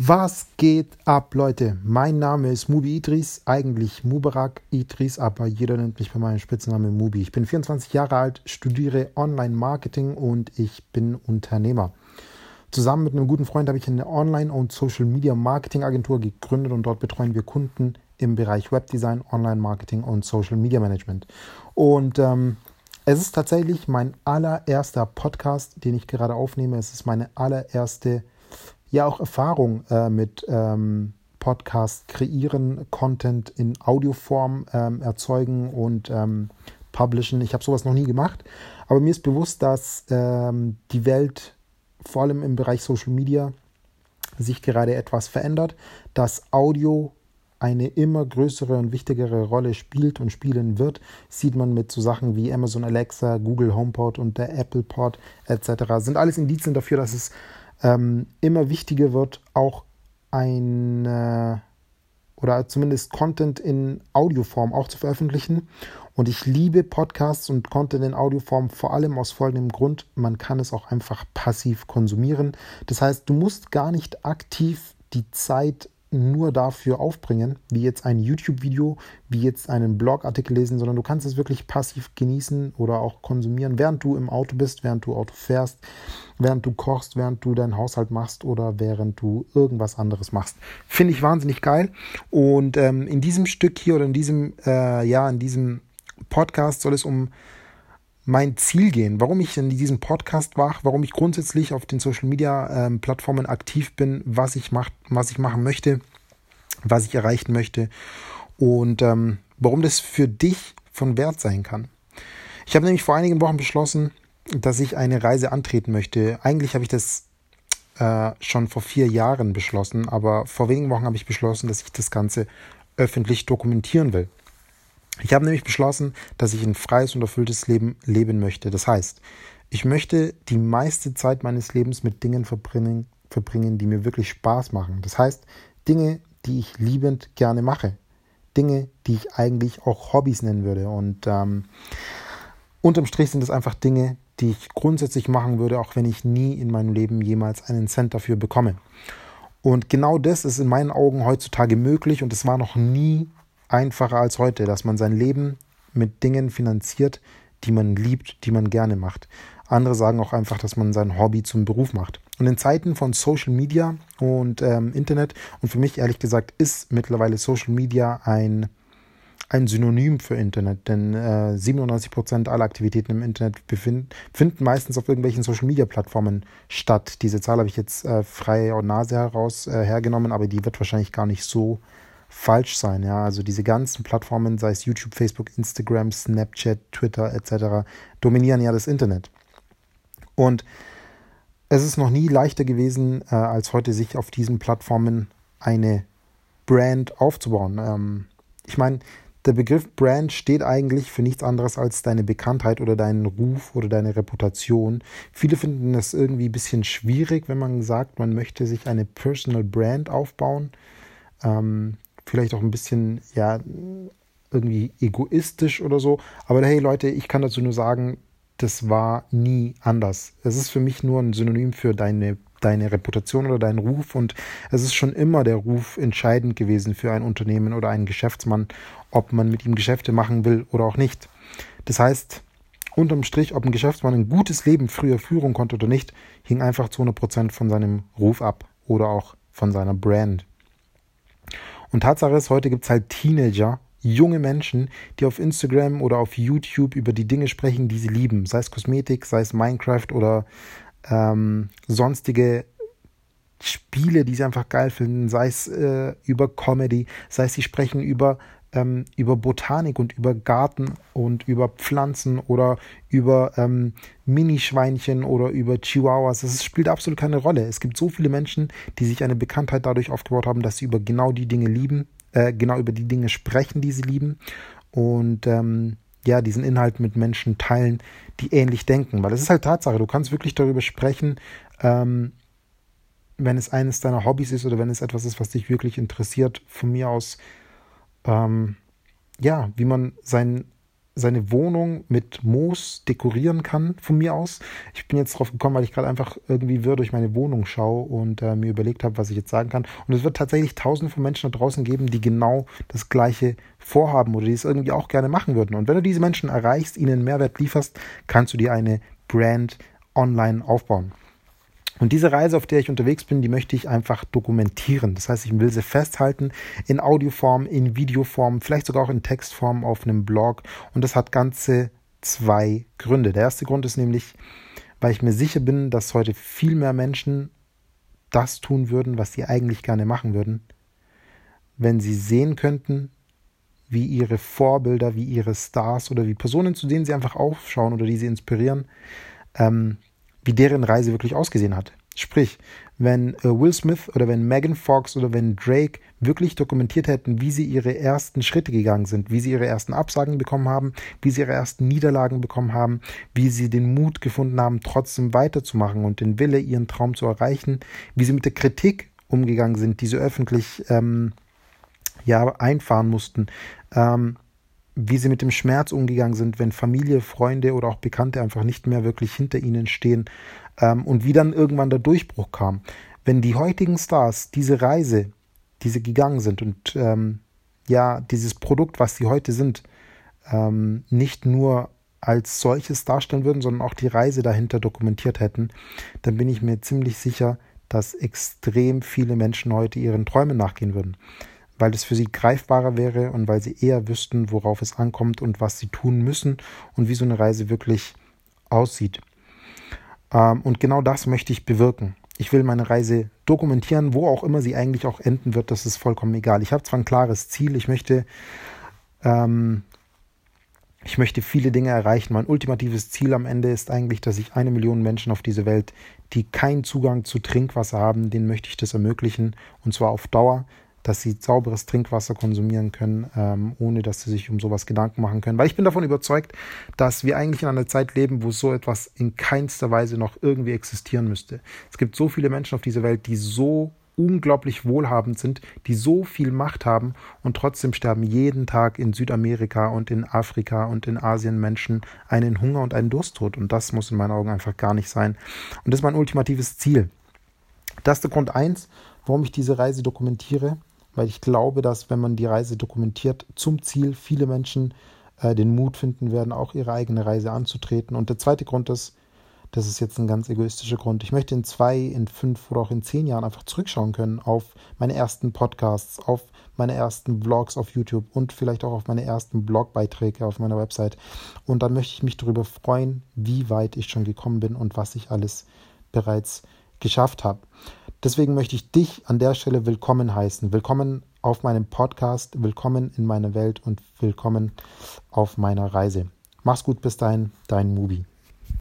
Was geht ab, Leute? Mein Name ist Mubi Idris, eigentlich Mubarak Idris, aber jeder nennt mich bei meinem Spitznamen Mubi. Ich bin 24 Jahre alt, studiere Online-Marketing und ich bin Unternehmer. Zusammen mit einem guten Freund habe ich eine Online- und Social-Media-Marketing-Agentur gegründet und dort betreuen wir Kunden im Bereich Webdesign, Online-Marketing und Social-Media-Management. Und ähm, es ist tatsächlich mein allererster Podcast, den ich gerade aufnehme. Es ist meine allererste ja auch Erfahrung äh, mit ähm, Podcast kreieren, Content in Audioform ähm, erzeugen und ähm, publishen. Ich habe sowas noch nie gemacht, aber mir ist bewusst, dass ähm, die Welt vor allem im Bereich Social Media sich gerade etwas verändert, dass Audio eine immer größere und wichtigere Rolle spielt und spielen wird, sieht man mit so Sachen wie Amazon Alexa, Google HomePod und der Apple Pod etc. Sind alles Indizien dafür, dass es ähm, immer wichtiger wird, auch ein äh, oder zumindest Content in Audioform auch zu veröffentlichen. Und ich liebe Podcasts und Content in Audioform vor allem aus folgendem Grund, man kann es auch einfach passiv konsumieren. Das heißt, du musst gar nicht aktiv die Zeit nur dafür aufbringen, wie jetzt ein YouTube-Video, wie jetzt einen Blogartikel lesen, sondern du kannst es wirklich passiv genießen oder auch konsumieren, während du im Auto bist, während du Auto fährst, während du kochst, während du deinen Haushalt machst oder während du irgendwas anderes machst. Finde ich wahnsinnig geil. Und ähm, in diesem Stück hier oder in diesem, äh, ja, in diesem Podcast soll es um mein Ziel gehen, warum ich in diesem Podcast mache, warum ich grundsätzlich auf den Social Media ähm, Plattformen aktiv bin, was ich mach, was ich machen möchte, was ich erreichen möchte und ähm, warum das für dich von Wert sein kann. Ich habe nämlich vor einigen Wochen beschlossen, dass ich eine Reise antreten möchte. Eigentlich habe ich das äh, schon vor vier Jahren beschlossen, aber vor wenigen Wochen habe ich beschlossen, dass ich das Ganze öffentlich dokumentieren will. Ich habe nämlich beschlossen, dass ich ein freies und erfülltes Leben leben möchte. Das heißt, ich möchte die meiste Zeit meines Lebens mit Dingen verbringen, verbringen, die mir wirklich Spaß machen. Das heißt, Dinge, die ich liebend gerne mache. Dinge, die ich eigentlich auch Hobbys nennen würde. Und ähm, unterm Strich sind es einfach Dinge, die ich grundsätzlich machen würde, auch wenn ich nie in meinem Leben jemals einen Cent dafür bekomme. Und genau das ist in meinen Augen heutzutage möglich und es war noch nie einfacher als heute, dass man sein Leben mit Dingen finanziert, die man liebt, die man gerne macht. Andere sagen auch einfach, dass man sein Hobby zum Beruf macht. Und in Zeiten von Social Media und ähm, Internet, und für mich ehrlich gesagt ist mittlerweile Social Media ein, ein Synonym für Internet, denn äh, 97% aller Aktivitäten im Internet befinden, finden meistens auf irgendwelchen Social Media Plattformen statt. Diese Zahl habe ich jetzt äh, frei und Nase heraus äh, hergenommen, aber die wird wahrscheinlich gar nicht so falsch sein. Ja, also diese ganzen Plattformen, sei es YouTube, Facebook, Instagram, Snapchat, Twitter etc., dominieren ja das Internet. Und es ist noch nie leichter gewesen, äh, als heute sich auf diesen Plattformen eine Brand aufzubauen. Ähm, ich meine, der Begriff Brand steht eigentlich für nichts anderes als deine Bekanntheit oder deinen Ruf oder deine Reputation. Viele finden es irgendwie ein bisschen schwierig, wenn man sagt, man möchte sich eine Personal Brand aufbauen. Ähm, vielleicht auch ein bisschen, ja, irgendwie egoistisch oder so. Aber hey Leute, ich kann dazu nur sagen, das war nie anders. Es ist für mich nur ein Synonym für deine, deine Reputation oder deinen Ruf und es ist schon immer der Ruf entscheidend gewesen für ein Unternehmen oder einen Geschäftsmann, ob man mit ihm Geschäfte machen will oder auch nicht. Das heißt, unterm Strich, ob ein Geschäftsmann ein gutes Leben früher führen konnte oder nicht, hing einfach zu 100% von seinem Ruf ab oder auch von seiner Brand. Und Tatsache ist, heute gibt es halt Teenager, junge Menschen, die auf Instagram oder auf YouTube über die Dinge sprechen, die sie lieben. Sei es Kosmetik, sei es Minecraft oder ähm, sonstige Spiele, die sie einfach geil finden, sei es äh, über Comedy, sei es sie sprechen über ähm, über Botanik und über Garten und über Pflanzen oder über ähm, Minischweinchen oder über Chihuahuas. Das spielt absolut keine Rolle. Es gibt so viele Menschen, die sich eine Bekanntheit dadurch aufgebaut haben, dass sie über genau die Dinge lieben, äh, genau über die Dinge sprechen, die sie lieben und ähm, ja, diesen Inhalt mit Menschen teilen, die ähnlich denken. Weil es ist halt Tatsache, du kannst wirklich darüber sprechen, ähm, wenn es eines deiner Hobbys ist oder wenn es etwas ist, was dich wirklich interessiert. Von mir aus ähm, ja, wie man sein, seine Wohnung mit Moos dekorieren kann, von mir aus. Ich bin jetzt drauf gekommen, weil ich gerade einfach irgendwie wirr durch meine Wohnung schaue und äh, mir überlegt habe, was ich jetzt sagen kann. Und es wird tatsächlich tausende von Menschen da draußen geben, die genau das gleiche vorhaben oder die es irgendwie auch gerne machen würden. Und wenn du diese Menschen erreichst, ihnen Mehrwert lieferst, kannst du dir eine Brand online aufbauen. Und diese Reise, auf der ich unterwegs bin, die möchte ich einfach dokumentieren. Das heißt, ich will sie festhalten in Audioform, in Videoform, vielleicht sogar auch in Textform auf einem Blog. Und das hat ganze zwei Gründe. Der erste Grund ist nämlich, weil ich mir sicher bin, dass heute viel mehr Menschen das tun würden, was sie eigentlich gerne machen würden, wenn sie sehen könnten, wie ihre Vorbilder, wie ihre Stars oder wie Personen, zu denen sie einfach aufschauen oder die sie inspirieren, ähm, wie deren Reise wirklich ausgesehen hat. Sprich, wenn äh, Will Smith oder wenn Megan Fox oder wenn Drake wirklich dokumentiert hätten, wie sie ihre ersten Schritte gegangen sind, wie sie ihre ersten Absagen bekommen haben, wie sie ihre ersten Niederlagen bekommen haben, wie sie den Mut gefunden haben, trotzdem weiterzumachen und den Wille, ihren Traum zu erreichen, wie sie mit der Kritik umgegangen sind, die sie öffentlich ähm, ja einfahren mussten, ähm, wie sie mit dem Schmerz umgegangen sind, wenn Familie, Freunde oder auch Bekannte einfach nicht mehr wirklich hinter ihnen stehen ähm, und wie dann irgendwann der Durchbruch kam. Wenn die heutigen Stars diese Reise, die sie gegangen sind und ähm, ja, dieses Produkt, was sie heute sind, ähm, nicht nur als solches darstellen würden, sondern auch die Reise dahinter dokumentiert hätten, dann bin ich mir ziemlich sicher, dass extrem viele Menschen heute ihren Träumen nachgehen würden weil es für sie greifbarer wäre und weil sie eher wüssten, worauf es ankommt und was sie tun müssen und wie so eine Reise wirklich aussieht. Ähm, und genau das möchte ich bewirken. Ich will meine Reise dokumentieren, wo auch immer sie eigentlich auch enden wird, das ist vollkommen egal. Ich habe zwar ein klares Ziel, ich möchte, ähm, ich möchte viele Dinge erreichen. Mein ultimatives Ziel am Ende ist eigentlich, dass ich eine Million Menschen auf dieser Welt, die keinen Zugang zu Trinkwasser haben, denen möchte ich das ermöglichen und zwar auf Dauer dass sie sauberes Trinkwasser konsumieren können, ähm, ohne dass sie sich um sowas Gedanken machen können. Weil ich bin davon überzeugt, dass wir eigentlich in einer Zeit leben, wo so etwas in keinster Weise noch irgendwie existieren müsste. Es gibt so viele Menschen auf dieser Welt, die so unglaublich wohlhabend sind, die so viel Macht haben und trotzdem sterben jeden Tag in Südamerika und in Afrika und in Asien Menschen einen Hunger und einen Dursttod. Und das muss in meinen Augen einfach gar nicht sein. Und das ist mein ultimatives Ziel. Das ist der Grund eins, warum ich diese Reise dokumentiere weil ich glaube, dass wenn man die Reise dokumentiert zum Ziel, viele Menschen äh, den Mut finden werden, auch ihre eigene Reise anzutreten. Und der zweite Grund ist, das ist jetzt ein ganz egoistischer Grund. Ich möchte in zwei, in fünf oder auch in zehn Jahren einfach zurückschauen können auf meine ersten Podcasts, auf meine ersten Vlogs auf YouTube und vielleicht auch auf meine ersten Blogbeiträge auf meiner Website. Und dann möchte ich mich darüber freuen, wie weit ich schon gekommen bin und was ich alles bereits geschafft habe. Deswegen möchte ich dich an der Stelle willkommen heißen. Willkommen auf meinem Podcast, willkommen in meiner Welt und willkommen auf meiner Reise. Mach's gut bis dahin, dein Mubi.